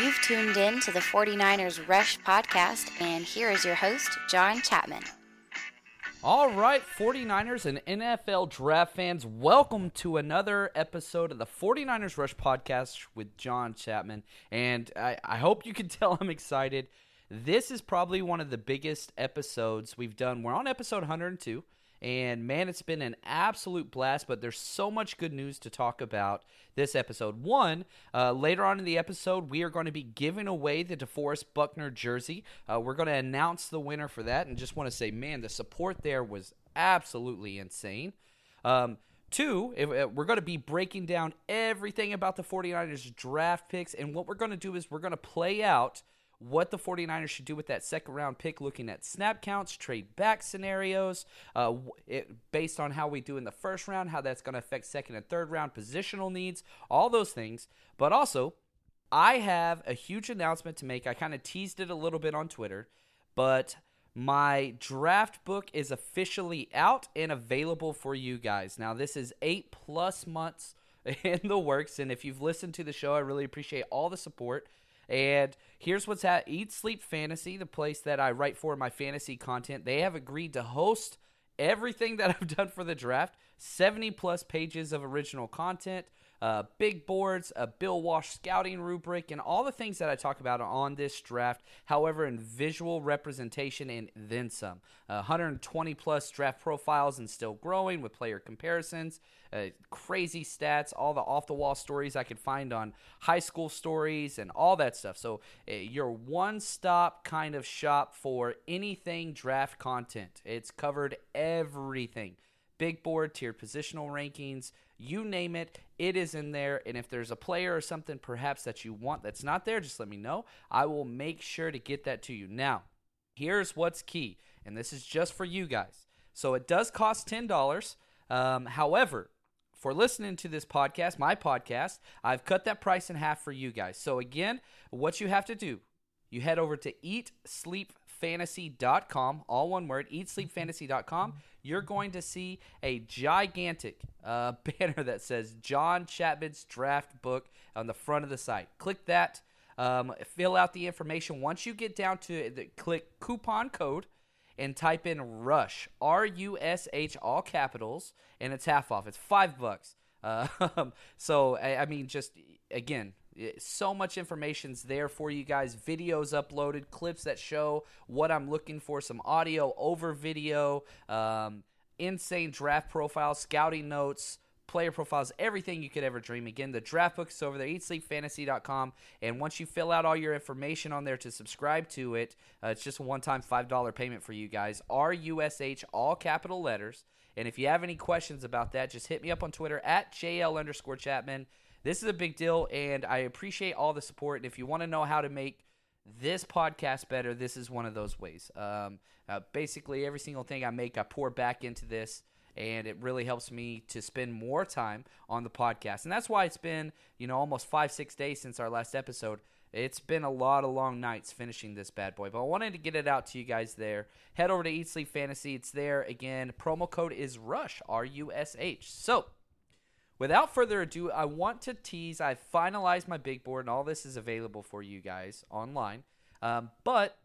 You've tuned in to the 49ers Rush podcast, and here is your host, John Chapman. All right, 49ers and NFL draft fans, welcome to another episode of the 49ers Rush podcast with John Chapman. And I, I, hope you can tell I'm excited. This is probably one of the biggest episodes we've done. We're on episode 102. And man, it's been an absolute blast, but there's so much good news to talk about this episode. One, uh, later on in the episode, we are going to be giving away the DeForest Buckner jersey. Uh, we're going to announce the winner for that, and just want to say, man, the support there was absolutely insane. Um, Two, uh, we're going to be breaking down everything about the 49ers draft picks. And what we're going to do is we're going to play out what the 49ers should do with that second round pick, looking at snap counts, trade back scenarios, uh, it, based on how we do in the first round, how that's going to affect second and third round positional needs, all those things. But also, I have a huge announcement to make. I kind of teased it a little bit on Twitter, but my draft book is officially out and available for you guys. Now, this is eight plus months in the works, and if you've listened to the show, I really appreciate all the support. And here's what's at Eat Sleep Fantasy, the place that I write for my fantasy content. They have agreed to host everything that I've done for the draft 70 plus pages of original content uh, big boards, a Bill Walsh scouting rubric, and all the things that I talk about on this draft. However, in visual representation and then some. Uh, 120 plus draft profiles and still growing with player comparisons. Uh, crazy stats, all the off the wall stories I could find on high school stories and all that stuff. So, uh, your one stop kind of shop for anything draft content. It's covered everything big board, tier positional rankings, you name it, it is in there. And if there's a player or something perhaps that you want that's not there, just let me know. I will make sure to get that to you. Now, here's what's key, and this is just for you guys. So it does cost $10. Um, however, for listening to this podcast, my podcast, I've cut that price in half for you guys. So again, what you have to do, you head over to eatsleepfantasy.com, all one word, eatsleepfantasy.com you're going to see a gigantic uh, banner that says John Chapman's draft book on the front of the site. Click that. Um, fill out the information. Once you get down to the click coupon code and type in Rush R U S H all capitals and it's half off. It's five bucks. Uh, so I, I mean, just again, so much information's there for you guys. Videos uploaded clips that show what i'm looking for some audio over video um, insane draft profiles scouting notes player profiles everything you could ever dream. Again the draft book is over there eatsleepfantasy.com and once you fill out all your information on there to subscribe to it uh, it's just a one-time $5 payment for you guys. R-u-s-h all capital letters. And if you have any questions about that just hit me up on twitter at jl underscore chapman this is a big deal, and I appreciate all the support. And if you want to know how to make this podcast better, this is one of those ways. Um, uh, basically, every single thing I make, I pour back into this, and it really helps me to spend more time on the podcast. And that's why it's been, you know, almost five, six days since our last episode. It's been a lot of long nights finishing this bad boy, but I wanted to get it out to you guys there. Head over to Eat Sleep Fantasy. It's there again. Promo code is RUSH, R U S H. So, without further ado, I want to tease. I finalized my big board, and all this is available for you guys online. Um, but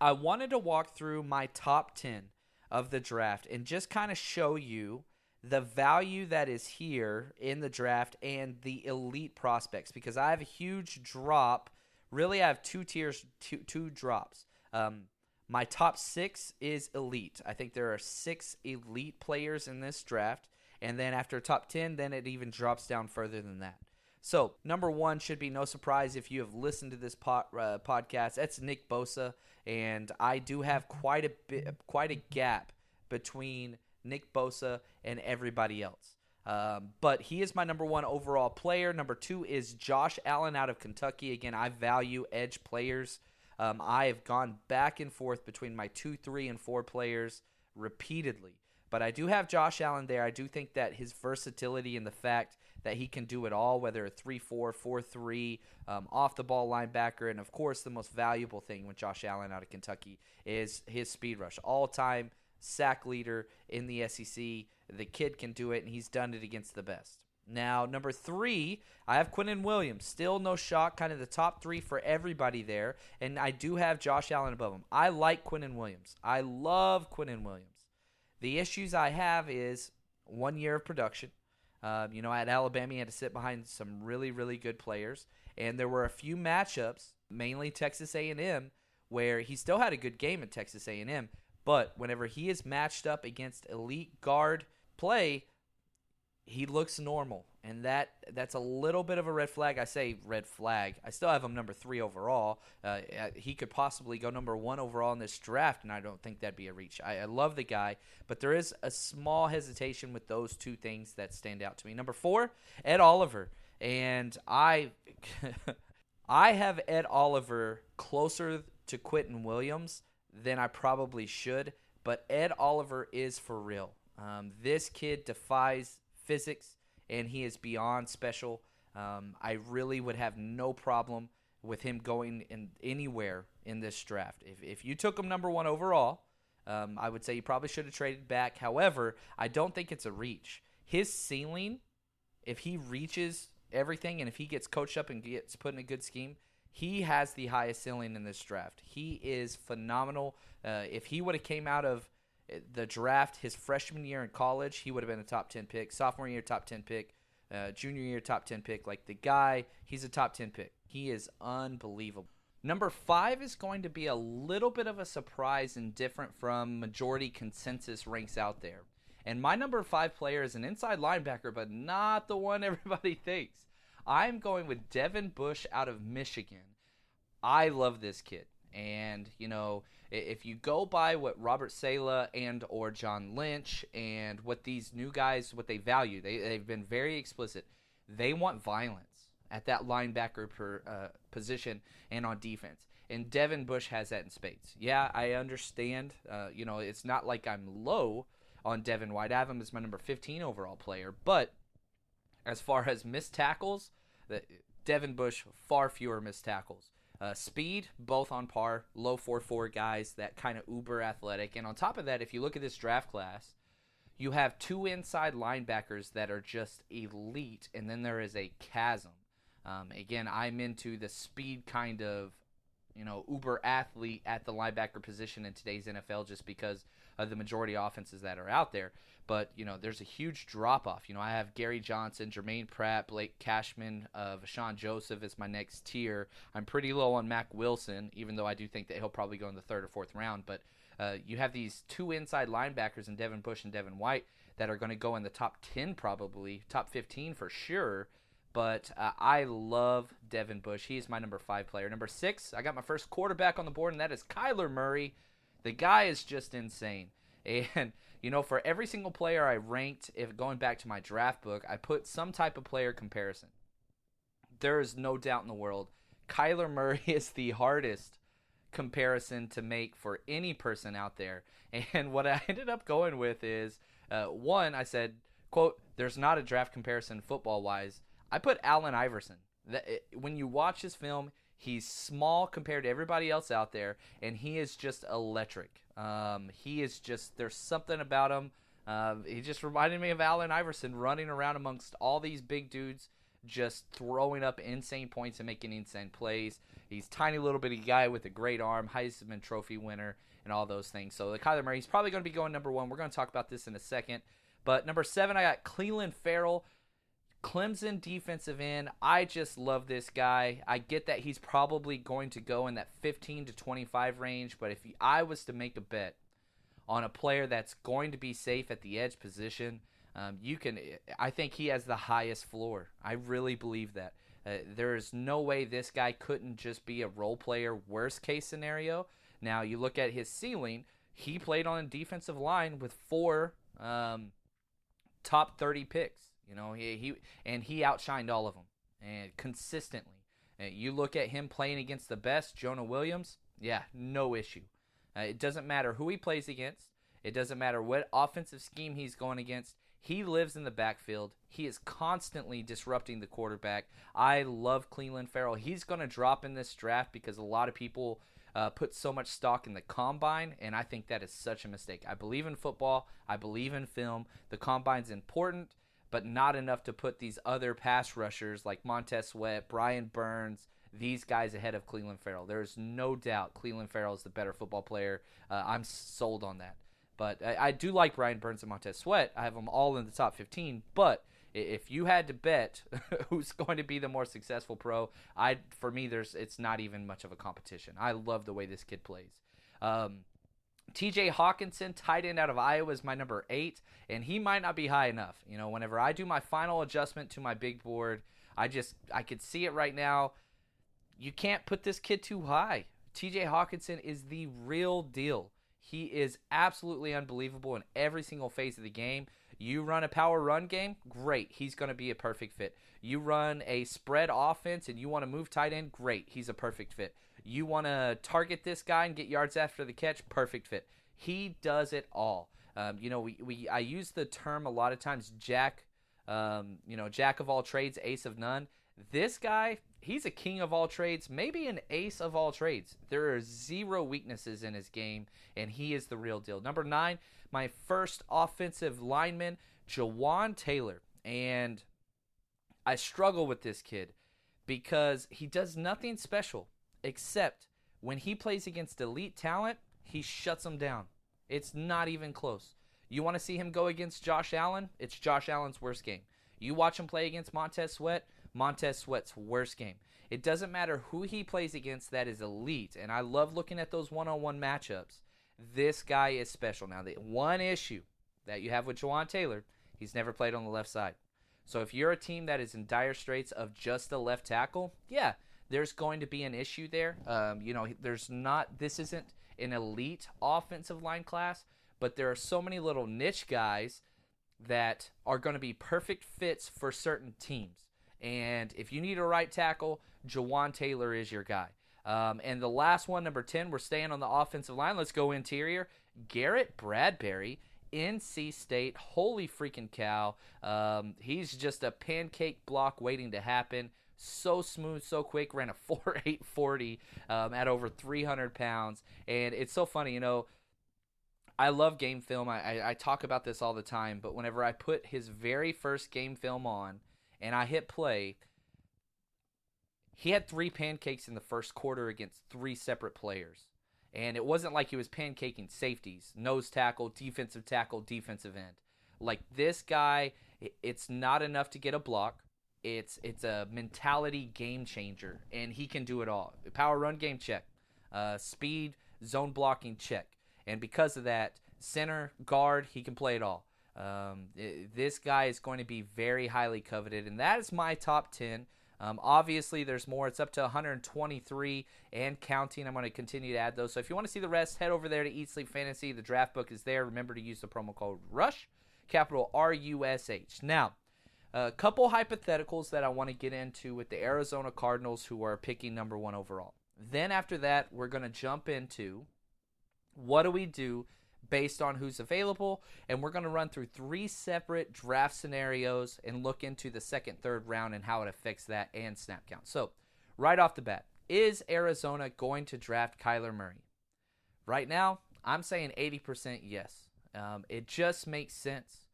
I wanted to walk through my top 10 of the draft and just kind of show you the value that is here in the draft and the elite prospects because I have a huge drop. Really, I have two tiers, two, two drops. Um, my top six is elite. I think there are six elite players in this draft. And then after top 10, then it even drops down further than that. So, number one should be no surprise if you have listened to this uh, podcast. That's Nick Bosa. And I do have quite a bit, quite a gap between Nick Bosa and everybody else. Um, but he is my number one overall player. Number two is Josh Allen out of Kentucky. Again, I value edge players. Um, I have gone back and forth between my two, three, and four players repeatedly. But I do have Josh Allen there. I do think that his versatility and the fact that he can do it all, whether a 3 4, 4 3, um, off the ball linebacker. And of course, the most valuable thing with Josh Allen out of Kentucky is his speed rush. All time sack leader in the SEC. The kid can do it, and he's done it against the best. Now, number three, I have Quinnen Williams. Still no shock, kind of the top three for everybody there. And I do have Josh Allen above him. I like Quinnen Williams. I love Quinnen Williams. The issues I have is one year of production. Um, you know, at Alabama, he had to sit behind some really, really good players, and there were a few matchups, mainly Texas A&M, where he still had a good game at Texas A&M, but whenever he is matched up against elite guard play, he looks normal, and that that's a little bit of a red flag. I say red flag. I still have him number three overall. Uh, he could possibly go number one overall in this draft, and I don't think that'd be a reach. I, I love the guy, but there is a small hesitation with those two things that stand out to me. Number four, Ed Oliver, and I, I have Ed Oliver closer to Quinnen Williams than I probably should. But Ed Oliver is for real. Um, this kid defies physics, and he is beyond special. Um, I really would have no problem with him going in anywhere in this draft. If, if you took him number one overall, um, I would say you probably should have traded back. However, I don't think it's a reach. His ceiling, if he reaches everything and if he gets coached up and gets put in a good scheme, he has the highest ceiling in this draft. He is phenomenal. Uh, if he would have came out of the draft his freshman year in college, he would have been a top 10 pick. Sophomore year, top 10 pick. Uh, junior year, top 10 pick. Like the guy, he's a top 10 pick. He is unbelievable. Number five is going to be a little bit of a surprise and different from majority consensus ranks out there. And my number five player is an inside linebacker, but not the one everybody thinks. I'm going with Devin Bush out of Michigan. I love this kid. And, you know, if you go by what Robert Saleh and or John Lynch and what these new guys, what they value, they, they've been very explicit. They want violence at that linebacker per, uh, position and on defense. And Devin Bush has that in spades. Yeah, I understand. Uh, you know, it's not like I'm low on Devin White. I as my number 15 overall player. But as far as missed tackles, the, Devin Bush far fewer missed tackles. Uh, speed, both on par, low 4 4 guys, that kind of uber athletic. And on top of that, if you look at this draft class, you have two inside linebackers that are just elite, and then there is a chasm. Um, again, I'm into the speed kind of, you know, uber athlete at the linebacker position in today's NFL just because of the majority offenses that are out there. But you know, there's a huge drop off. You know, I have Gary Johnson, Germaine Pratt, Blake Cashman, uh, Sean Joseph is my next tier. I'm pretty low on Mack Wilson, even though I do think that he'll probably go in the third or fourth round. But uh, you have these two inside linebackers in Devin Bush and Devin White that are going to go in the top 10 probably, top 15 for sure. But uh, I love Devin Bush. He's my number five player. Number six, I got my first quarterback on the board, and that is Kyler Murray. The guy is just insane. And you know, for every single player I ranked, if going back to my draft book, I put some type of player comparison. There is no doubt in the world Kyler Murray is the hardest comparison to make for any person out there. And what I ended up going with is uh, one, I said, quote, there's not a draft comparison football wise. I put Allen Iverson. It, when you watch his film, he's small compared to everybody else out there, and he is just electric. Um, he is just, there's something about him. Uh, he just reminded me of Allen Iverson running around amongst all these big dudes just throwing up insane points and making insane plays. He's tiny little bitty guy with a great arm, Heisman Trophy winner, and all those things. So the Kyler Murray, he's probably going to be going number one. We're going to talk about this in a second. But number seven, I got Clelin Ferrell. Clemson defensive end. I just love this guy. I get that he's probably going to go in that 15 to 25 range, but if I was to make a bet on a player that's going to be safe at the edge position, um, you can. I think he has the highest floor. I really believe that. Uh, there is no way this guy couldn't just be a role player. Worst case scenario. Now you look at his ceiling. He played on a defensive line with four um, top 30 picks. You know, he, he and he outshined all of them and consistently. And you look at him playing against the best, Jonah Williams. Yeah, no issue. Uh, it doesn't matter who he plays against. It doesn't matter what offensive scheme he's going against. He lives in the backfield. He is constantly disrupting the quarterback. I love Clelin Ferrell. He's going to drop in this draft because a lot of people uh, put so much stock in the combine, and I think that is such a mistake. I believe in football. I believe in film. The combine's important, but not enough to put these other pass rushers like Montez Sweat, Brian Burns, these guys ahead of Clelin Ferrell. There's no doubt Clelin Ferrell is the better football player. Uh, I'm sold on that. But I, I, do like Brian Burns and Montez Sweat. I have them all in the top 15. But if you had to bet who's going to be the more successful pro, I for me there's it's not even much of a competition. I love the way this kid plays. Um, TJ Hockenson, tight end out of Iowa, is my number eight, and he might not be high enough. You know, whenever I do my final adjustment to my big board, I just I could see it right now. You can't put this kid too high. TJ Hockenson is the real deal. He is absolutely unbelievable in every single phase of the game. You run a power run game, great. He's going to be a perfect fit. You run a spread offense and you want to move tight end, great. He's a perfect fit. You want to target this guy and get yards after the catch, perfect fit. He does it all. Um, you know, we, we I use the term a lot of times, Jack. Um, you know, Jack of all trades, ace of none. This guy, he's a king of all trades, maybe an ace of all trades. There are zero weaknesses in his game, and he is the real deal. Number nine, my first offensive lineman, Jawaan Taylor. And I struggle with this kid because he does nothing special except when he plays against elite talent, he shuts them down. It's not even close. You want to see him go against Josh Allen? It's Josh Allen's worst game. You watch him play against Montez Sweat, Montez Sweat's worst game. It doesn't matter who he plays against that is elite, and I love looking at those one on one matchups. This guy is special. Now, the one issue that you have with Jawaan Taylor, he's never played on the left side. So if you're a team that is in dire straits of just a left tackle, yeah, there's going to be an issue there. Um, you know, there's not, this isn't an elite offensive line class, but there are so many little niche guys that are going to be perfect fits for certain teams. And if you need a right tackle, Jawaan Taylor is your guy. Um, and the last one, number 10, we're staying on the offensive line. Let's go interior. Garrett Bradbury, NC State. Holy freaking cow. Um, he's just a pancake block waiting to happen. So smooth, so quick. Ran a 4.840 um, at over 300 pounds. And it's so funny, you know. I love game film. I, I, I talk about this all the time, but whenever I put his very first game film on, and I hit play, he had three pancakes in the first quarter against three separate players. And it wasn't like he was pancaking safeties, nose tackle, defensive tackle, defensive end. Like this guy, it's not enough to get a block. It's it's a mentality game changer, and he can do it all. Power run game check, uh, speed zone blocking check, and because of that, center guard he can play it all. Um, it, this guy is going to be very highly coveted, and that is my top 10. Um, obviously, there's more. It's up to 123 and counting. I'm going to continue to add those. So if you want to see the rest, head over there to Eat Sleep Fantasy. The draft book is there. Remember to use the promo code RUSH, capital R U S H. Now, a couple hypotheticals that I want to get into with the Arizona Cardinals who are picking number one overall. Then after that, we're going to jump into what do we do based on who's available, and we're going to run through three separate draft scenarios and look into the second, third round and how it affects that and snap count. So, right off the bat, is Arizona going to draft Kyler Murray? Right now, I'm saying 80% yes. Um, it just makes sense.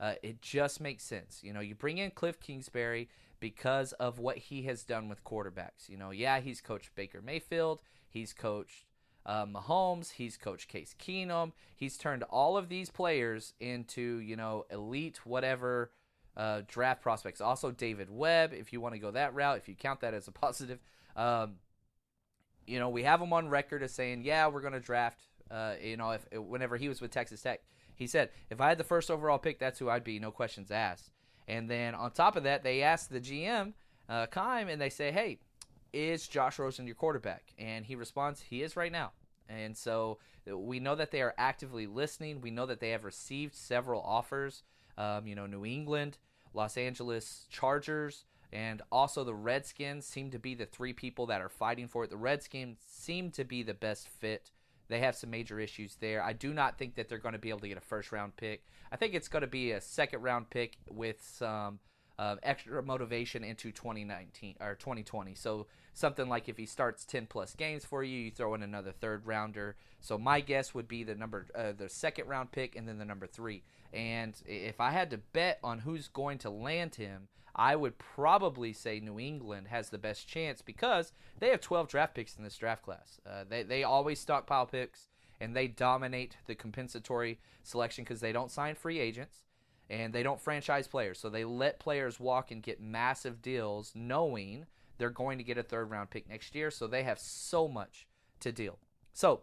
Uh, it just makes sense. You know, you bring in Cliff Kingsbury because of what he has done with quarterbacks. You know, yeah, he's coached Baker Mayfield, he's coached uh, Mahomes, he's coached Case Keenum. He's turned all of these players into, you know, elite whatever uh, draft prospects. Also, Davis Webb, if you want to go that route, if you count that as a positive. Um, you know, we have him on record as saying, yeah, we're going to draft. Uh, you know, if whenever he was with Texas Tech, he said, if I had the first overall pick, that's who I'd be, no questions asked. And then on top of that, they asked the GM, uh, Keim, and they say, hey, is Josh Rosen your quarterback? And he responds, he is right now. And so we know that they are actively listening. We know that they have received several offers. Um, you know, New England, Los Angeles Chargers, and also the Redskins seem to be the three people that are fighting for it. The Redskins seem to be the best fit. They have some major issues there. I do not think that they're going to be able to get a first round pick. I think it's going to be a second round pick with some uh, extra motivation into 2019 or 2020. So something like if he starts 10 plus games for you, you throw in another third rounder. So my guess would be the number, uh, the second round pick, and then the number three. And if I had to bet on who's going to land him, I would probably say New England has the best chance because they have 12 draft picks in this draft class. Uh, they they always stockpile picks and they dominate the compensatory selection because they don't sign free agents and they don't franchise players. So they let players walk and get massive deals knowing they're going to get a third round pick next year. So they have so much to deal. So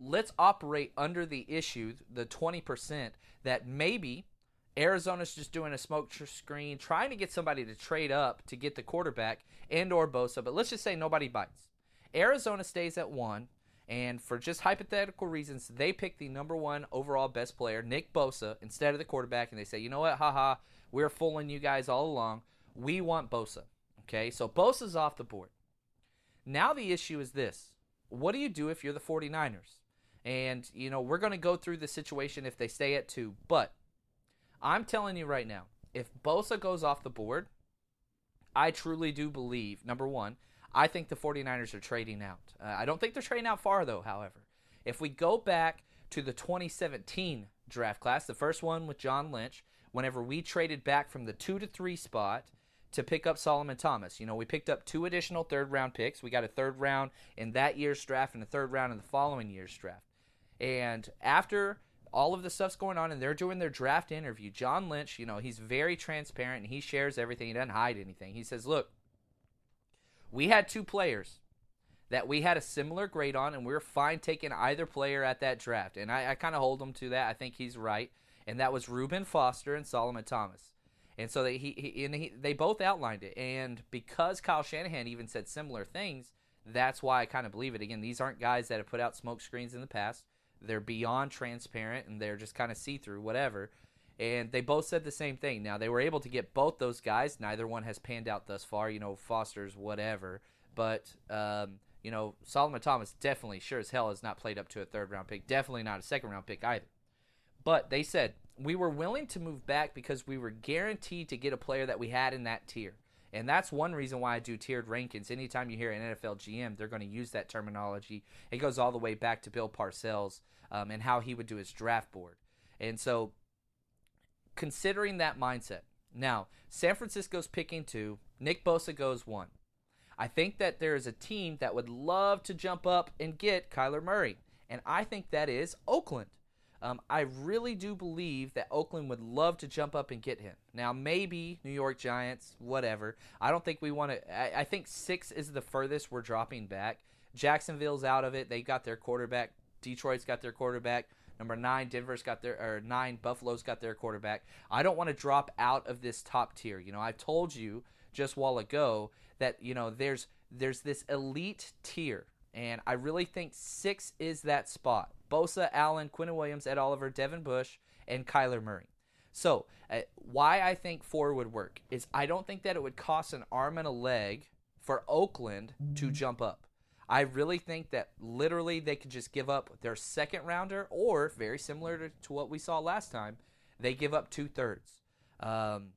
let's operate under the issue, the 20%, that maybe Arizona's just doing a smoke screen, trying to get somebody to trade up to get the quarterback and or Bosa. But let's just say nobody bites. Arizona stays at one. And for just hypothetical reasons, they pick the number one overall best player, Nick Bosa, instead of the quarterback. And they say, you know what? Haha, we're fooling you guys all along. We want Bosa. Okay, so Bosa's off the board. Now the issue is this what do you do if you're the 49ers? And, you know, we're going to go through the situation if they stay at two. But I'm telling you right now, if Bosa goes off the board, I truly do believe, number one, I think the 49ers are trading out. Uh, I don't think they're trading out far, though, however. If we go back to the 2017 draft class, the first one with John Lynch, whenever we traded back from the two to three spot to pick up Solomon Thomas, you know, we picked up two additional third round picks. We got a third round in that year's draft and a third round in the following year's draft. And after all of the stuff's going on and they're doing their draft interview, John Lynch, you know, he's very transparent and he shares everything. He doesn't hide anything. He says, look, we had two players that we had a similar grade on, and we were fine taking either player at that draft. And I, I kind of hold him to that. I think he's right. And that was Reuben Foster and Solomon Thomas. And so they, he, he, and he, they both outlined it. And because Kyle Shanahan even said similar things, that's why I kind of believe it. Again, these aren't guys that have put out smoke screens in the past. They're beyond transparent and they're just kind of see through, whatever and they both said the same thing. Now they were able to get both those guys. Neither one has panned out thus far. You know, Foster's whatever, but um, you know, Solomon Thomas definitely, sure as hell, has not played up to a third round pick. Definitely not a second round pick either. But they said we were willing to move back because we were guaranteed to get a player that we had in that tier. And that's one reason why I do tiered rankings. Anytime you hear an NFL GM, they're going to use that terminology. It goes all the way back to Bill Parcells um, and how he would do his draft board. And so considering that mindset. Now, San Francisco's picking two, Nick Bosa goes one. I think that there is a team that would love to jump up and get Kyler Murray, and I think that is Oakland. Um, I really do believe that Oakland would love to jump up and get him. Now, maybe New York Giants, whatever. I don't think we want to. I, I think six is the furthest we're dropping back. Jacksonville's out of it. They got their quarterback. Detroit's got their quarterback. Number nine, Denver's got their or nine, Buffalo's got their quarterback. I don't want to drop out of this top tier. You know, I told you just while ago that you know there's there's this elite tier, and I really think six is that spot. Bosa, Allen, Quinnen Williams, Ed Oliver, Devin Bush, and Kyler Murray. So, uh, why I think four would work is I don't think that it would cost an arm and a leg for Oakland to jump up. I really think that literally they could just give up their second rounder, or very similar to, to what we saw last time, they give up two thirds. Um,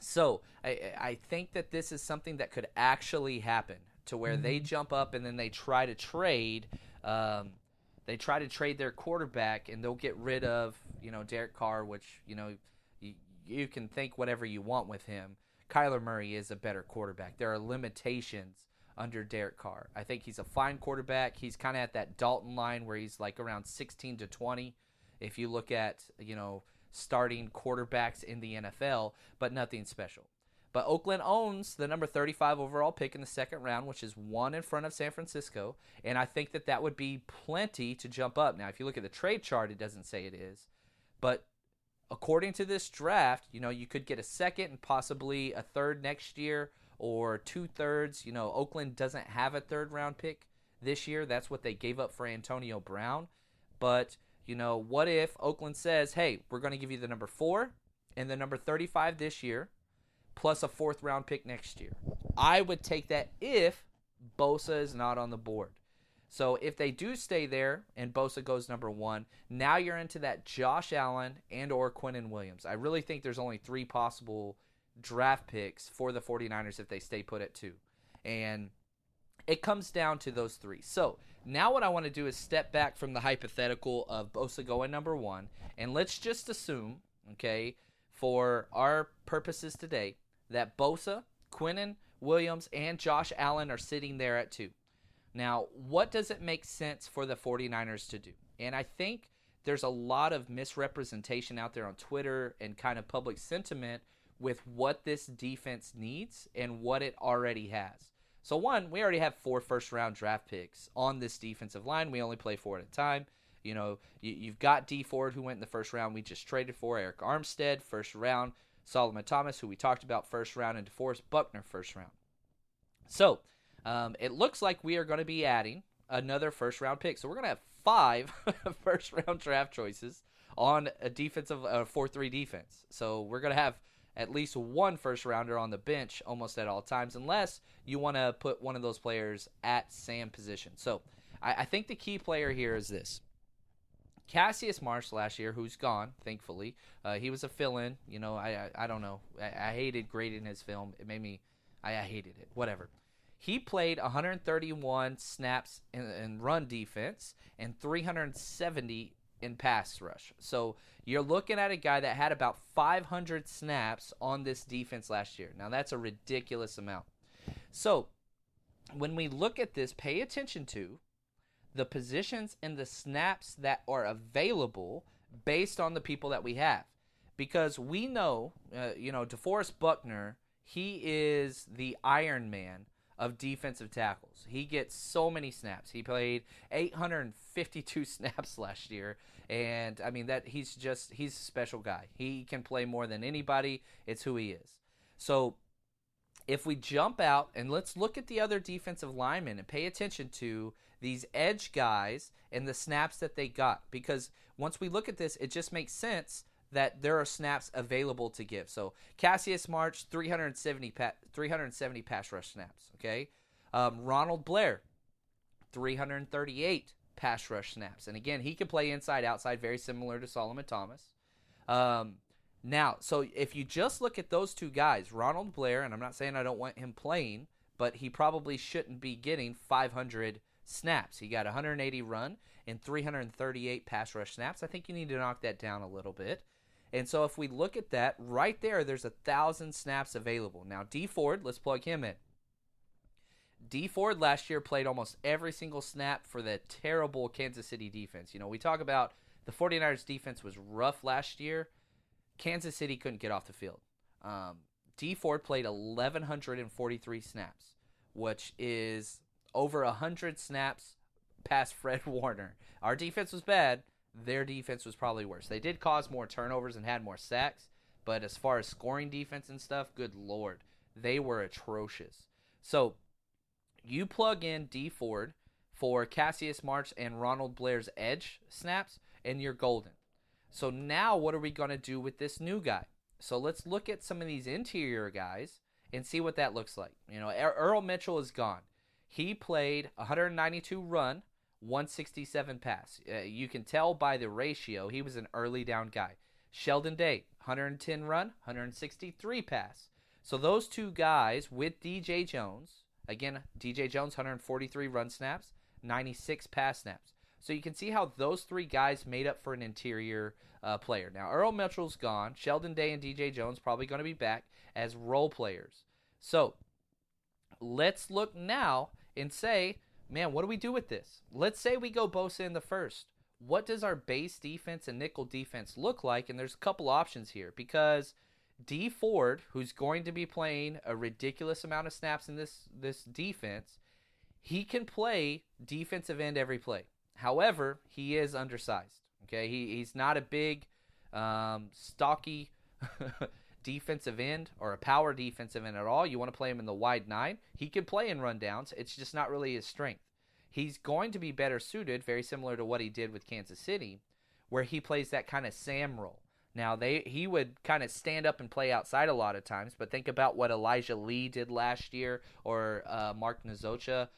so I, I think that this is something that could actually happen to where they jump up and then they try to trade. Um, they try to trade their quarterback and they'll get rid of you know Derek Carr, which you know you, you can think whatever you want with him. Kyler Murray is a better quarterback. There are limitations under Derek Carr. I think he's a fine quarterback. He's kind of at that Dalton line where he's like around 16 to 20. If you look at you know starting quarterbacks in the NFL, but nothing special. But Oakland owns the number 35 overall pick in the second round, which is one in front of San Francisco. And I think that that would be plenty to jump up. Now, if you look at the trade chart, it doesn't say it is. But according to this draft, you know, you could get a second and possibly a third next year or two thirds. You know, Oakland doesn't have a third round pick this year. That's what they gave up for Antonio Brown. But, you know, what if Oakland says, hey, we're going to give you the number four and the number 35 this year? plus a fourth round pick next year. I would take that if Bosa is not on the board. So if they do stay there and Bosa goes number one, now you're into that Josh Allen and or Quinnen Williams. I really think there's only three possible draft picks for the 49ers if they stay put at two. And it comes down to those three. So now what I want to do is step back from the hypothetical of Bosa going number one, and let's just assume, okay, for our purposes today, that Bosa, Quinnen, Williams, and Josh Allen are sitting there at two. Now, what does it make sense for the 49ers to do? And I think there's a lot of misrepresentation out there on Twitter and kind of public sentiment with what this defense needs and what it already has. So, one, we already have four first round draft picks on this defensive line. We only play four at a time. You know, you, have got Dee Ford, who went in the first round. We just traded for Arik Armstead, first round. Solomon Thomas, who we talked about first round, and DeForest Buckner first round. So um, it looks like we are going to be adding another first round pick. So we're going to have five first round draft choices on a defensive uh, 4 3 defense. So we're going to have at least one first rounder on the bench almost at all times, unless you want to put one of those players at Sam position. So I, I think the key player here is this Cassius Marsh last year, who's gone, thankfully. Uh, he was a fill-in. You know, I I, I don't know. I, I, hated grading his film. It made me, I, hated it. Whatever. He played 131 snaps in, in run defense and 370 in pass rush. So you're looking at a guy that had about 500 snaps on this defense last year. Now that's a ridiculous amount. So when we look at this, pay attention to the positions and the snaps that are available based on the people that we have. Because we know, uh, you know, DeForest Buckner, he is the Iron Man of defensive tackles. He gets so many snaps. He played 852 snaps last year and I mean that he's just he's a special guy. He can play more than anybody. It's who he is. So if we jump out and let's look at the other defensive linemen and pay attention to these edge guys and the snaps that they got because once we look at this, it just makes sense that there are snaps available to give. So Cassius Marsh, 370, pa- 370 pass rush snaps. Okay, um, Ronald Blair, 338 pass rush snaps, and again he can play inside outside, very similar to Solomon Thomas. Um, now, so if you just look at those two guys, Ronald Blair, and I'm not saying I don't want him playing, but he probably shouldn't be getting 500 snaps. He got 180 run and 338 pass rush snaps. I think you need to knock that down a little bit. And so if we look at that, right there, there's a thousand snaps available. Now, Dee Ford, let's plug him in. Dee Ford last year played almost every single snap for the terrible Kansas City defense. You know, we talk about the 49ers defense was rough last year. Kansas City couldn't get off the field. Um, Dee Ford played 1,143 snaps, which is over 100 snaps past Fred Warner. Our defense was bad. Their defense was probably worse. They did cause more turnovers and had more sacks, but as far as scoring defense and stuff, good lord, they were atrocious. So you plug in Dee Ford for Cassius Marsh and Ronald Blair's edge snaps, and you're golden. So now what are we going to do with this new guy? So let's look at some of these interior guys and see what that looks like. You know, Earl Mitchell is gone. He played 192 run, 167 pass. Uh, you can tell by the ratio he was an early down guy. Sheldon Day, 110 run, 163 pass. So those two guys with DJ Jones, again, DJ Jones 143 run snaps, 96 pass snaps. So you can see how those three guys made up for an interior uh, player. Now Earl Mitchell's gone. Sheldon Day and DJ Jones probably going to be back as role players. So let's look now and say, man, what do we do with this? Let's say we go Bosa in the first. What does our base defense and nickel defense look like? And there's a couple options here because Dee Ford, who's going to be playing a ridiculous amount of snaps in this this defense, he can play defensive end every play. However, he is undersized. Okay, he, he's not a big, um, stocky defensive end or a power defensive end at all. You want to play him in the wide nine. He can play in rundowns. It's just not really his strength. He's going to be better suited, very similar to what he did with Kansas City, where he plays that kind of Sam role. Now they he would kind of stand up and play outside a lot of times, but think about what Elijah Lee did last year or uh, Mark Nzeocha,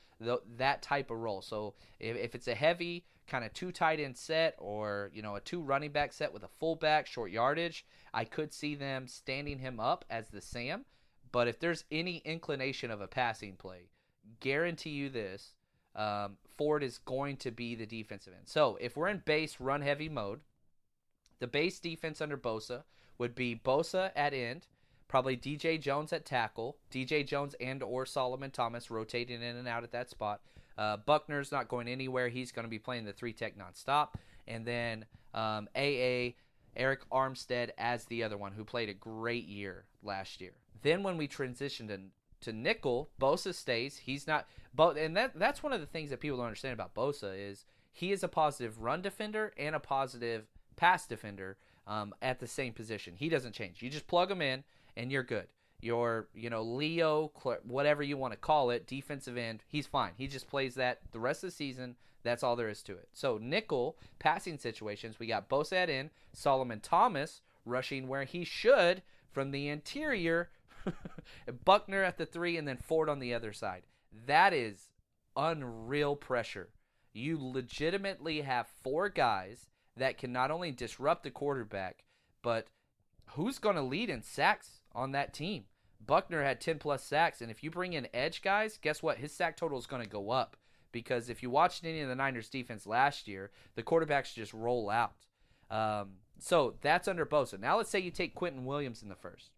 that type of role. So if, if it's a heavy kind of two tight end set or you know a two running back set with a fullback short yardage, I could see them standing him up as the Sam. But if there's any inclination of a passing play, guarantee you this: um, Ford is going to be the defensive end. So if we're in base run heavy mode, the base defense under Bosa would be Bosa at end, probably DJ Jones at tackle, DJ Jones and or Solomon Thomas rotating in and out at that spot. Uh, Buckner's not going anywhere. He's going to be playing the three tech nonstop. And then um, AA, Arik Armstead as the other one who played a great year last year. Then when we transitioned to, to nickel, Bosa stays. He's not, but and that that's one of the things that people don't understand about Bosa is he is a positive run defender and a positive pass defender um, at the same position. He doesn't change. You just plug him in and you're good your you know Leo whatever you want to call it defensive end he's fine. He just plays that the rest of the season that's all there is to it. So nickel passing situations we got Bosa in Solomon Thomas rushing where he should from the interior Buckner at the 3 and then Ford on the other side. That is unreal pressure. You legitimately have four guys that can not only disrupt the quarterback but who's going to lead in sacks on that team Buckner had 10 plus sacks, and if you bring in edge guys, guess what? His sack total is going to go up because if you watched any of the Niners defense last year, the quarterbacks just roll out. Um, so that's under Bosa. Now let's say you take Quinnen Williams in the first.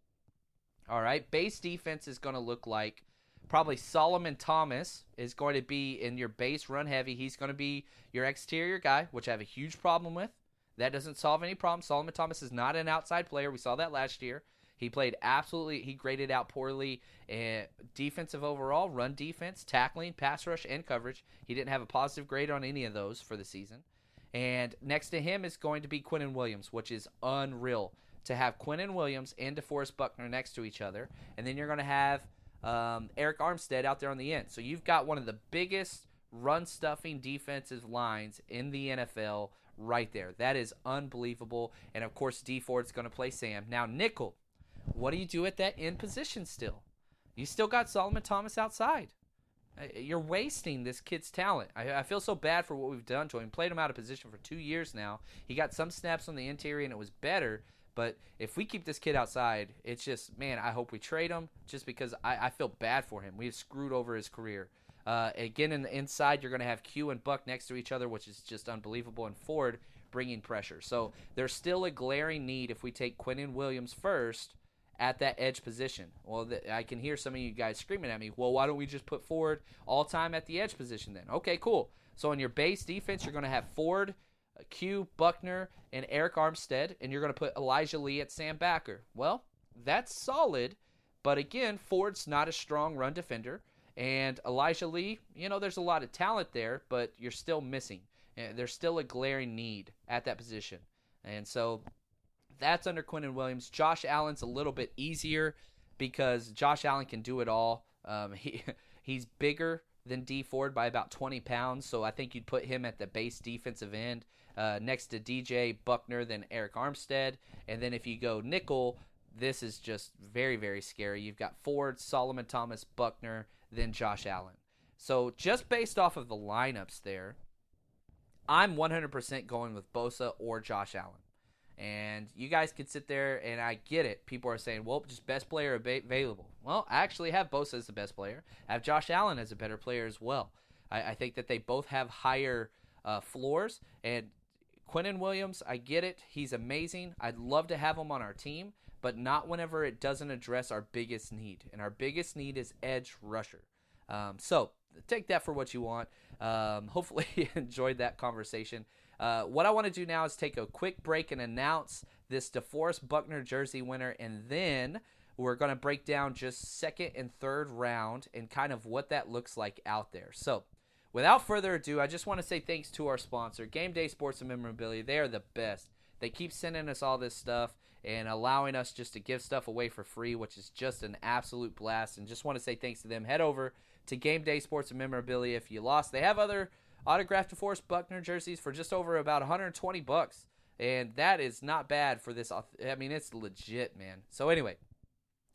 All right, base defense is going to look like probably Solomon Thomas is going to be in your base run heavy. He's going to be your exterior guy, which I have a huge problem with. That doesn't solve any problems. Solomon Thomas is not an outside player. We saw that last year. He played absolutely. He graded out poorly. Uh, defensive overall, run defense, tackling, pass rush, and coverage. He didn't have a positive grade on any of those for the season. And next to him is going to be Quinnen Williams, which is unreal to have Quinnen Williams and DeForest Buckner next to each other. And then you're going to have um, Arik Armstead out there on the end. So you've got one of the biggest run stuffing defensive lines in the NFL right there. That is unbelievable. And of course, Dee Ford's going to play Sam. Now, nickel. What do you do at that end position still? You still got Solomon Thomas outside. Uh, you're wasting this kid's talent. I, I, feel so bad for what we've done to him. Played him out of position for two years now. He got some snaps on the interior and it was better. But if we keep this kid outside, it's just man. I hope we trade him just because I, I feel bad for him. We've screwed over his career. Uh, again, in the inside, you're going to have Q and Buck next to each other, which is just unbelievable. And Ford bringing pressure. So there's still a glaring need if we take Quinnen Williams first at that edge position. Well, I can hear some of you guys screaming at me. Well, why don't we just put Ford all time at the edge position then? Okay, cool. So on your base defense, you're going to have Ford, uh, Q, Buckner, and Arik Armstead, and you're going to put Elijah Lee at Sam Backer. Well, that's solid, but again, Ford's not a strong run defender, and Elijah Lee, you know, there's a lot of talent there, but you're still missing. There's still a glaring need at that position. And so that's under Quinnen Williams. Josh Allen's a little bit easier because Josh Allen can do it all. Um, he he's bigger, than Dee Ford by about 20 pounds. So I think you'd put him at the base defensive end uh, next to DJ Buckner, then Arik Armstead. And then if you go nickel, this is just very, very scary. You've got Ford, Solomon Thomas, Buckner, then Josh Allen. So just based off of the lineups there, I'm 100% going with Bosa or Josh Allen. And you guys could sit there and I get it. People are saying, well, just best player available. Well, I actually have Bosa as the best player. I have Josh Allen as a better player as well. I, I think that they both have higher uh, floors. And Quinnen Williams, I get it. He's amazing. I'd love to have him on our team, but not whenever it doesn't address our biggest need. And our biggest need is edge rusher. Um, so take that for what you want. Um, hopefully, you enjoyed that conversation. Uh, what I want to do now is take a quick break and announce this DeForest Buckner jersey winner, and then we're going to break down just second and third round and kind of what that looks like out there. So, without further ado, I just want to say thanks to our sponsor, Game Day Sports and Memorabilia. They are the best. They keep sending us all this stuff and allowing us just to give stuff away for free, which is just an absolute blast. And just want to say thanks to them. Head over to Game Day Sports and Memorabilia if you lost. They have other autographed DeForest Buckner jerseys for just over about 120 bucks, and that is not bad for this. I mean, it's legit, man. So anyway,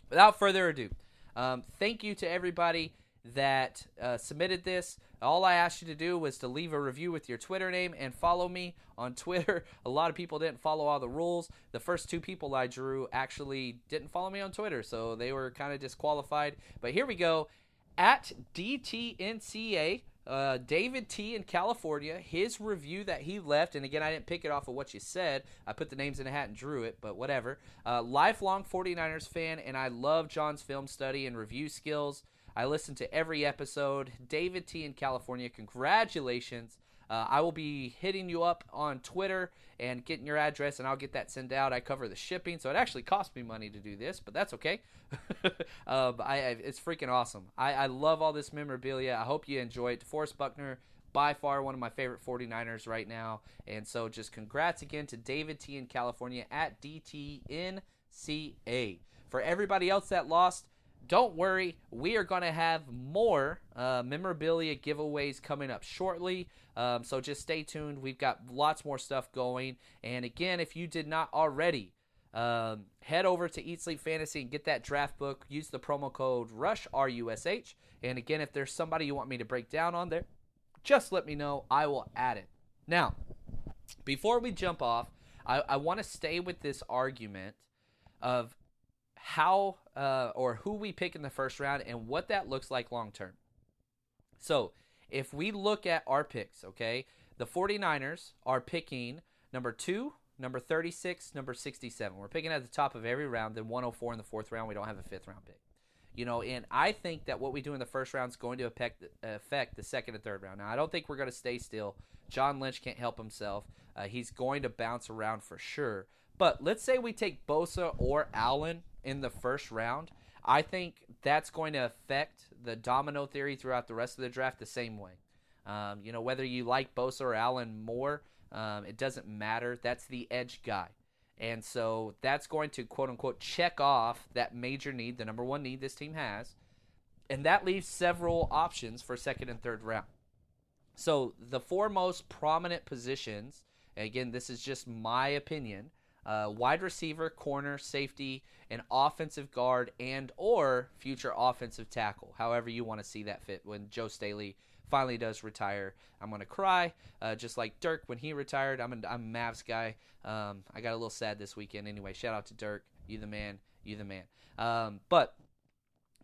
without further ado, um, thank you to everybody that uh, submitted this. All I asked you to do was to leave a review with your Twitter name and follow me on Twitter. A lot of people didn't follow all the rules. The first two people I drew actually didn't follow me on Twitter, so they were kind of disqualified. But here we go. At DTNCA uh, David T in California, his review that he left, and again, I didn't pick it off of what you said. I put the names in a hat and drew it, but whatever. Uh, lifelong 49ers fan, and I love John's film study and review skills. I listen to every episode. David T in California, congratulations. Uh, I will be hitting you up on Twitter and getting your address, and I'll get that sent out. I cover the shipping, so it actually cost me money to do this, but that's okay. um, I, it's freaking awesome. I, I love all this memorabilia. I hope you enjoy it. Forrest Buckner, by far one of my favorite 49ers right now. And so just congrats again to David T in California at DTNCA. For everybody else that lost, don't worry, we are going to have more uh, memorabilia giveaways coming up shortly. Um, so just stay tuned. We've got lots more stuff going. And again, if you did not already, um, head over to Eat Sleep Fantasy and get that draft book. Use the promo code RUSH, R U S H. And again, if there's somebody you want me to break down on there, just let me know. I will add it. Now, before we jump off, I, I want to stay with this argument of how uh, or who we pick in the first round and what that looks like long term. So, if we look at our picks, okay, the 49ers are picking number two, number 36, number 67. We're picking at the top of every round, then 104 in the fourth round. We don't have a fifth round pick. You know, and I think that what we do in the first round is going to affect, the second and third round. Now, I don't think we're going to stay still. John Lynch can't help himself. Uh, he's going to bounce around for sure. But let's say we take Bosa or Allen in the first round. I think that's going to affect the domino theory throughout the rest of the draft the same way. Um, you know, whether you like Bosa or Allen more, um, it doesn't matter. That's the edge guy. And so that's going to quote unquote check off that major need, the number one need this team has. And that leaves several options for second and third round. So the four most prominent positions, again, this is just my opinion, uh, wide receiver, corner, safety, an offensive guard, and or future offensive tackle. However you want to see that fit. When Joe Staley finally does retire, I'm gonna cry, uh, just like Dirk when he retired. I'm a, I'm a Mavs guy. Um, I got a little sad this weekend. Anyway, shout out to Dirk. You the man. You the man. Um, but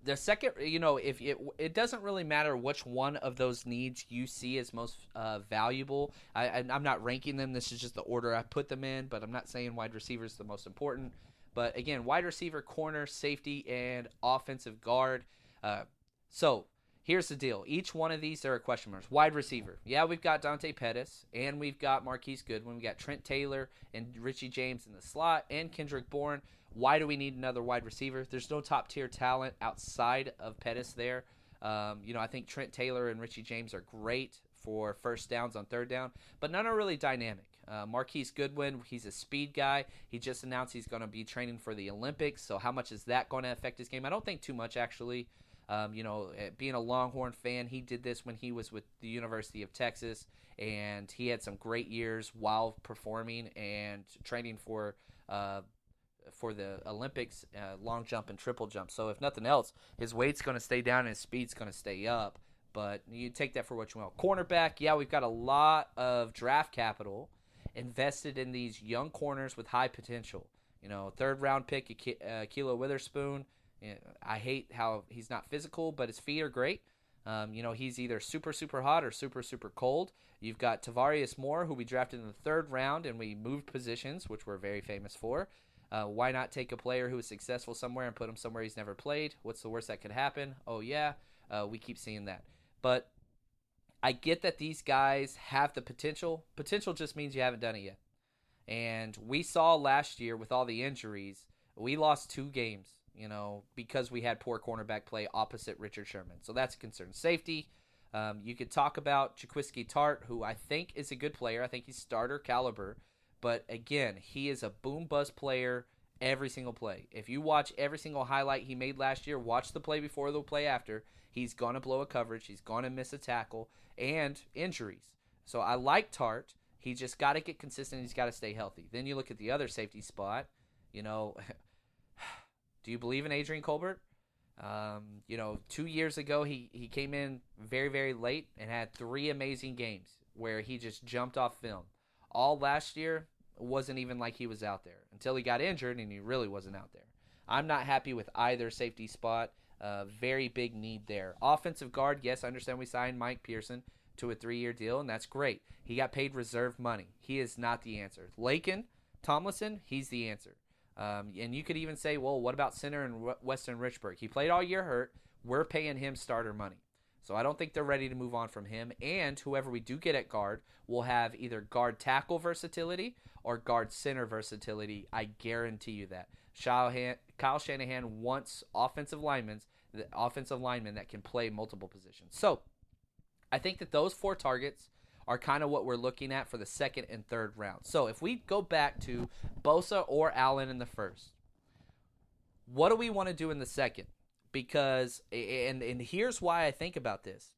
the second, you know, if it it doesn't really matter which one of those needs you see as most uh, valuable. I, I'm not ranking them. This is just the order I put them in. But I'm not saying wide receiver is the most important. But again, wide receiver, corner, safety, and offensive guard. Uh, so here's the deal. Each one of these there are question marks. Wide receiver. Yeah, we've got Dante Pettis and we've got Marquise Goodwin. We got Trent Taylor and Richie James in the slot and Kendrick Bourne. Why do we need another wide receiver? There's no top tier talent outside of Pettis there. Um, you know, I think Trent Taylor and Richie James are great for first downs on third down, but none are really dynamic. Uh, Marquise Goodwin, he's a speed guy. He just announced he's going to be training for the Olympics. So, how much is that going to affect his game? I don't think too much, actually. Um, you know, eh, being a Longhorn fan, he did this when he was with the University of Texas, and he had some great years while performing and training for uh, for the Olympics, uh, long jump and triple jump. So if nothing else, his weight's going to stay down and his speed's going to stay up. But you take that for what you want. Cornerback, yeah, we've got a lot of draft capital invested in these young corners with high potential. You know, third round pick, Ahkello Witherspoon. I hate how he's not physical, but his feet are great. Um, you know, he's either super, super hot or super, super cold. You've got Tarvarius Moore, who we drafted in the third round, and we moved positions, which we're very famous for. Uh, why not take a player who is successful somewhere and put him somewhere he's never played? What's the worst that could happen? Oh, yeah, uh, we keep seeing that. But I get that these guys have the potential. Potential just means you haven't done it yet. And we saw last year with all the injuries, we lost two games, you know, because we had poor cornerback play opposite Richard Sherman. So that's a concern. Safety, um, you could talk about Jaquiski Tartt, who I think is a good player. I think he's starter caliber. But again, he is a boom bust player every single play. If you watch every single highlight he made last year, watch the play before the play after, he's going to blow a coverage, he's going to miss a tackle, and injuries. So I like Tartt. He just got to get consistent. He's got to stay healthy. Then you look at the other safety spot. You know, do you believe in Adrian Colbert? Um, you know, two years ago he he came in very very late and had three amazing games where he just jumped off film. All last year wasn't even like he was out there until he got injured and he really wasn't out there. I'm not happy with either safety spot. Uh, very big need there. Offensive guard, yes, I understand we signed Mike Person to a three year deal, and that's great. He got paid reserve money. He is not the answer. Laken, Tomlinson, he's the answer. Um, and you could even say, well, what about center and Weston Richburg? He played all year hurt. We're paying him starter money. So I don't think they're ready to move on from him. And whoever we do get at guard will have either guard tackle versatility or guard center versatility. I guarantee you that. Kyle Shanahan wants offensive linemen, the offensive linemen that can play multiple positions. So I think that those four targets are kind of what we're looking at for the second and third round. So if we go back to Bosa or Allen in the first, what do we want to do in the second? Because and and here's why I think about this.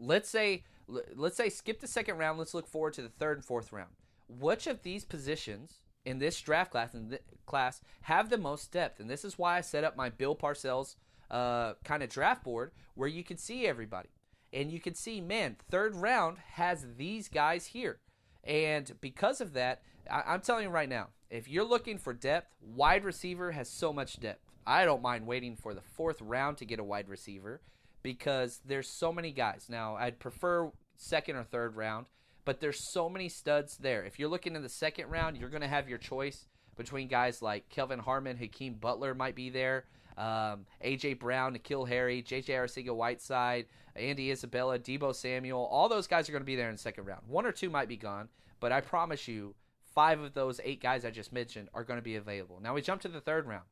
Let's say let's say skip the second round. Let's look forward to the third and fourth round. Which of these positions in this draft class in class have the most depth? And this is why I set up my Bill Parcells uh, kind of draft board where you can see everybody and you can see, man, third round has these guys here. And because of that, I- am telling you right now, if you're looking for depth, wide receiver has so much depth. I don't mind waiting for the fourth round to get a wide receiver because there's so many guys. Now, I'd prefer second or third round, but there's so many studs there. If you're looking in the second round, you're going to have your choice between guys like Kelvin Harmon, Hakeem Butler might be there, um, AJ Brown, N'Keal Harry, JJ Arcega Whiteside, Andy Isabella, Deebo Samuel, all those guys are going to be there in the second round. One or two might be gone, but I promise you, five of those eight guys I just mentioned are going to be available. Now we jump to the third round.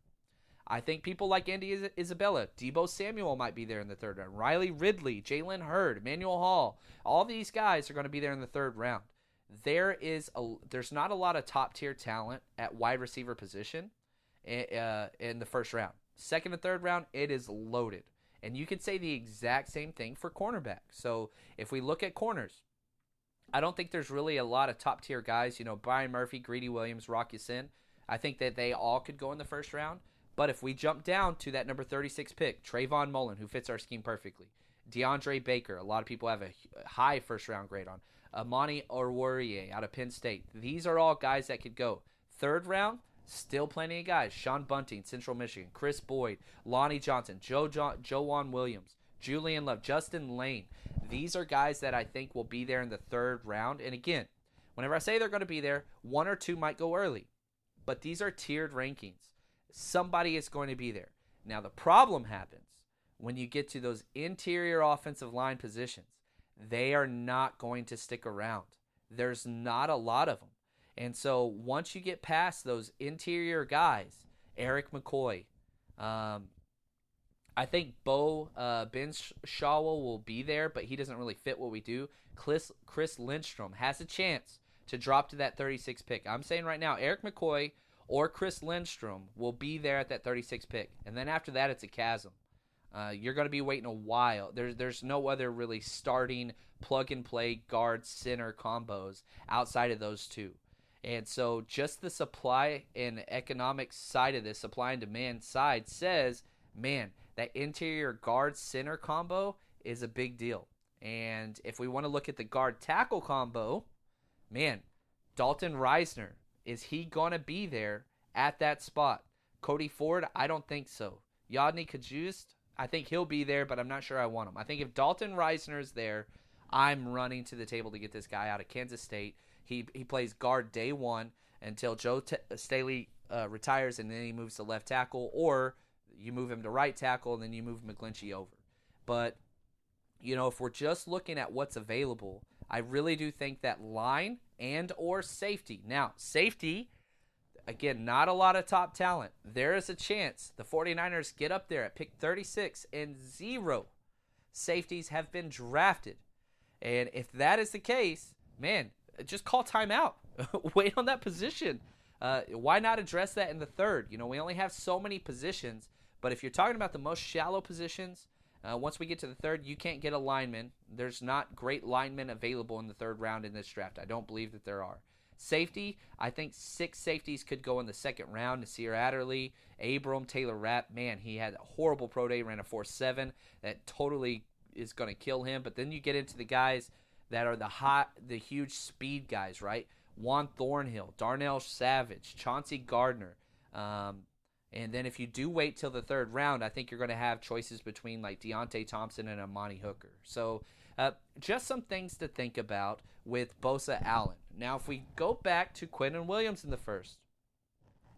I think people like Andy Isabella, Deebo Samuel might be there in the third round. Riley Ridley, Jalen Hurd, Emmanuel Hall, all these guys are going to be there in the third round. There is a there's not a lot of top tier talent at wide receiver position in, uh, in the first round. Second and third round, it is loaded. And you could say the exact same thing for cornerback. So if we look at corners, I don't think there's really a lot of top tier guys. You know, Byron Murphy, Greedy Williams, Rock Ya-Sin. I think that they all could go in the first round. But if we jump down to that number 36 pick, Trayvon Mullen, who fits our scheme perfectly, DeAndre Baker, a lot of people have a high first round grade on, Amani Oruwariye out of Penn State. These are all guys that could go. Third round, Still plenty of guys. Sean Bunting, Central Michigan. Kris Boyd, Lonnie Johnson, Joe jo- Joejuan Williams, Julian Love, Justin Layne. These are guys that I think will be there in the third round. And again, whenever I say they're going to be there, one or two might go early. But these are tiered rankings. Somebody is going to be there. Now, the problem happens when you get to those interior offensive line positions. They are not going to stick around. There's not a lot of them. And so once you get past those interior guys, Erik McCoy, um, I think Bo uh, Ben will be there, but he doesn't really fit what we do. Chris, Chris Lindstrom has a chance to drop to that 36 pick. I'm saying right now, Eric McCoy or Chris Lindstrom will be there at that 36 pick. And then after that, it's a chasm. Uh, you're going to be waiting a while. There's there's no other really starting plug and play guard center combos outside of those two. And so just the supply and economic side of this, supply and demand side says, man, that interior guard center combo is a big deal. And if we want to look at the guard tackle combo, man, Dalton Risner, is he going to be there at that spot? Cody Ford, I don't think so. Yodny Cajuste, I think he'll be there, but I'm not sure I want him. I think if Dalton Risner is there, I'm running to the table to get this guy out of Kansas State. He he plays guard day one until Joe T- Staley uh, retires, and then he moves to left tackle, or you move him to right tackle, and then you move McGlinchey over. But you know, if we're just looking at what's available, I really do think that line and or safety. Now, safety again, not a lot of top talent. There is a chance the 49ers get up there at pick 36 and zero safeties have been drafted. And if that is the case, man, just call timeout. Wait on that position. Uh, why not address that in the third? You know, we only have so many positions, but if you're talking about the most shallow positions, uh, once we get to the third, you can't get a lineman. There's not great linemen available in the third round in this draft. I don't believe that there are. Safety, I think six safeties could go in the second round. Nasir Adderley, Abram, Taylor Rapp. Man, he had a horrible pro day, ran a 4 7. That totally is going to kill him. But then you get into the guys that are the hot, the huge speed guys, right? Juan Thornhill, Darnell Savage, Chauncey Gardner. Um, and then if you do wait till the third round, I think you're going to have choices between like Deionte Thompson and Amani Hooker. So uh, just some things to think about with Bosa Allen. Now, if we go back to Quinnen Williams in the first,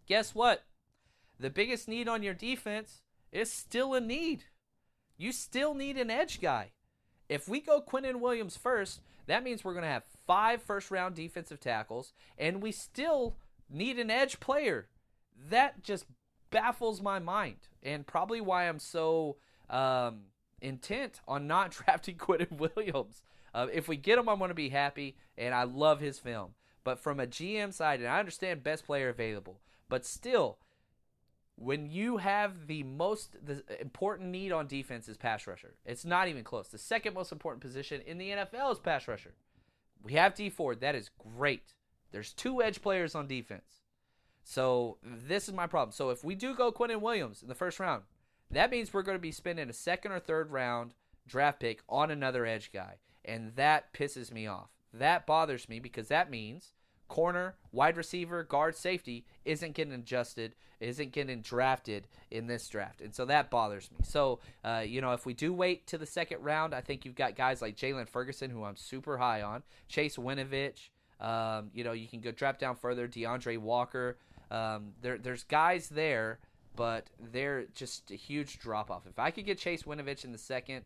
guess what? The biggest need on your defense is still a need. You still need an edge guy. If we go Quinnen Williams first, that means we're going to have five first round defensive tackles, and we still need an edge player. That just baffles my mind, and probably why I'm so um, intent on not drafting Quinnen Williams. Uh, if we get him, I'm going to be happy, and I love his film. But from a GM side, and I understand best player available, but still, when you have the most the important need on defense is pass rusher. It's not even close. The second most important position in the NFL is pass rusher. We have Dee Ford. That is great. There's two edge players on defense. So this is my problem. So if we do go Quinnen Williams in the first round, that means we're going to be spending a second or third round draft pick on another edge guy. And that pisses me off. That bothers me because that means corner, wide receiver, guard, safety isn't getting adjusted, isn't getting drafted in this draft. And so that bothers me. So, uh, you know, if we do wait to the second round, I think you've got guys like Jaylon Ferguson, who I'm super high on, Chase Winovich. Um, you know, you can go drop down further, D'Andre Walker. Um, there, there's guys there, but they're just a huge drop off. If I could get Chase Winovich in the second,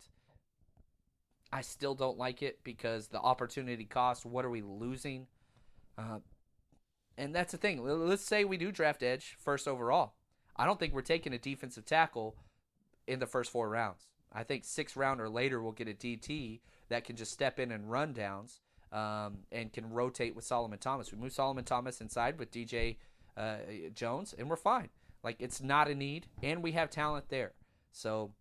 I still don't like it because the opportunity cost. What are we losing? Uh, and that's the thing. Let's say we do draft edge first overall. I don't think we're taking a defensive tackle in the first four rounds. I think six round or later we'll get a DT that can just step in and run downs um, and can rotate with Solomon Thomas. We move Solomon Thomas inside with DJ uh, Jones, and we're fine. Like it's not a need, and we have talent there. So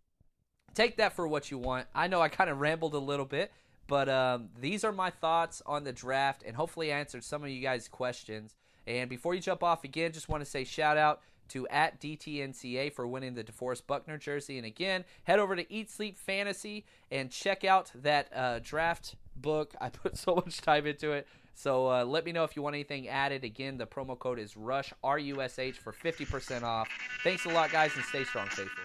take that for what you want. I know I kind of rambled a little bit, but um, these are my thoughts on the draft, and hopefully answered some of you guys' questions. And before you jump off again, just want to say shout out to at DTNCA for winning the DeForest Buckner jersey. And again, head over to Eat Sleep Fantasy and check out that uh, draft book. I put so much time into it. So uh, let me know if you want anything added. Again, the promo code is RUSH, R U S H, for 50% off. Thanks a lot, guys, and stay strong, faithful.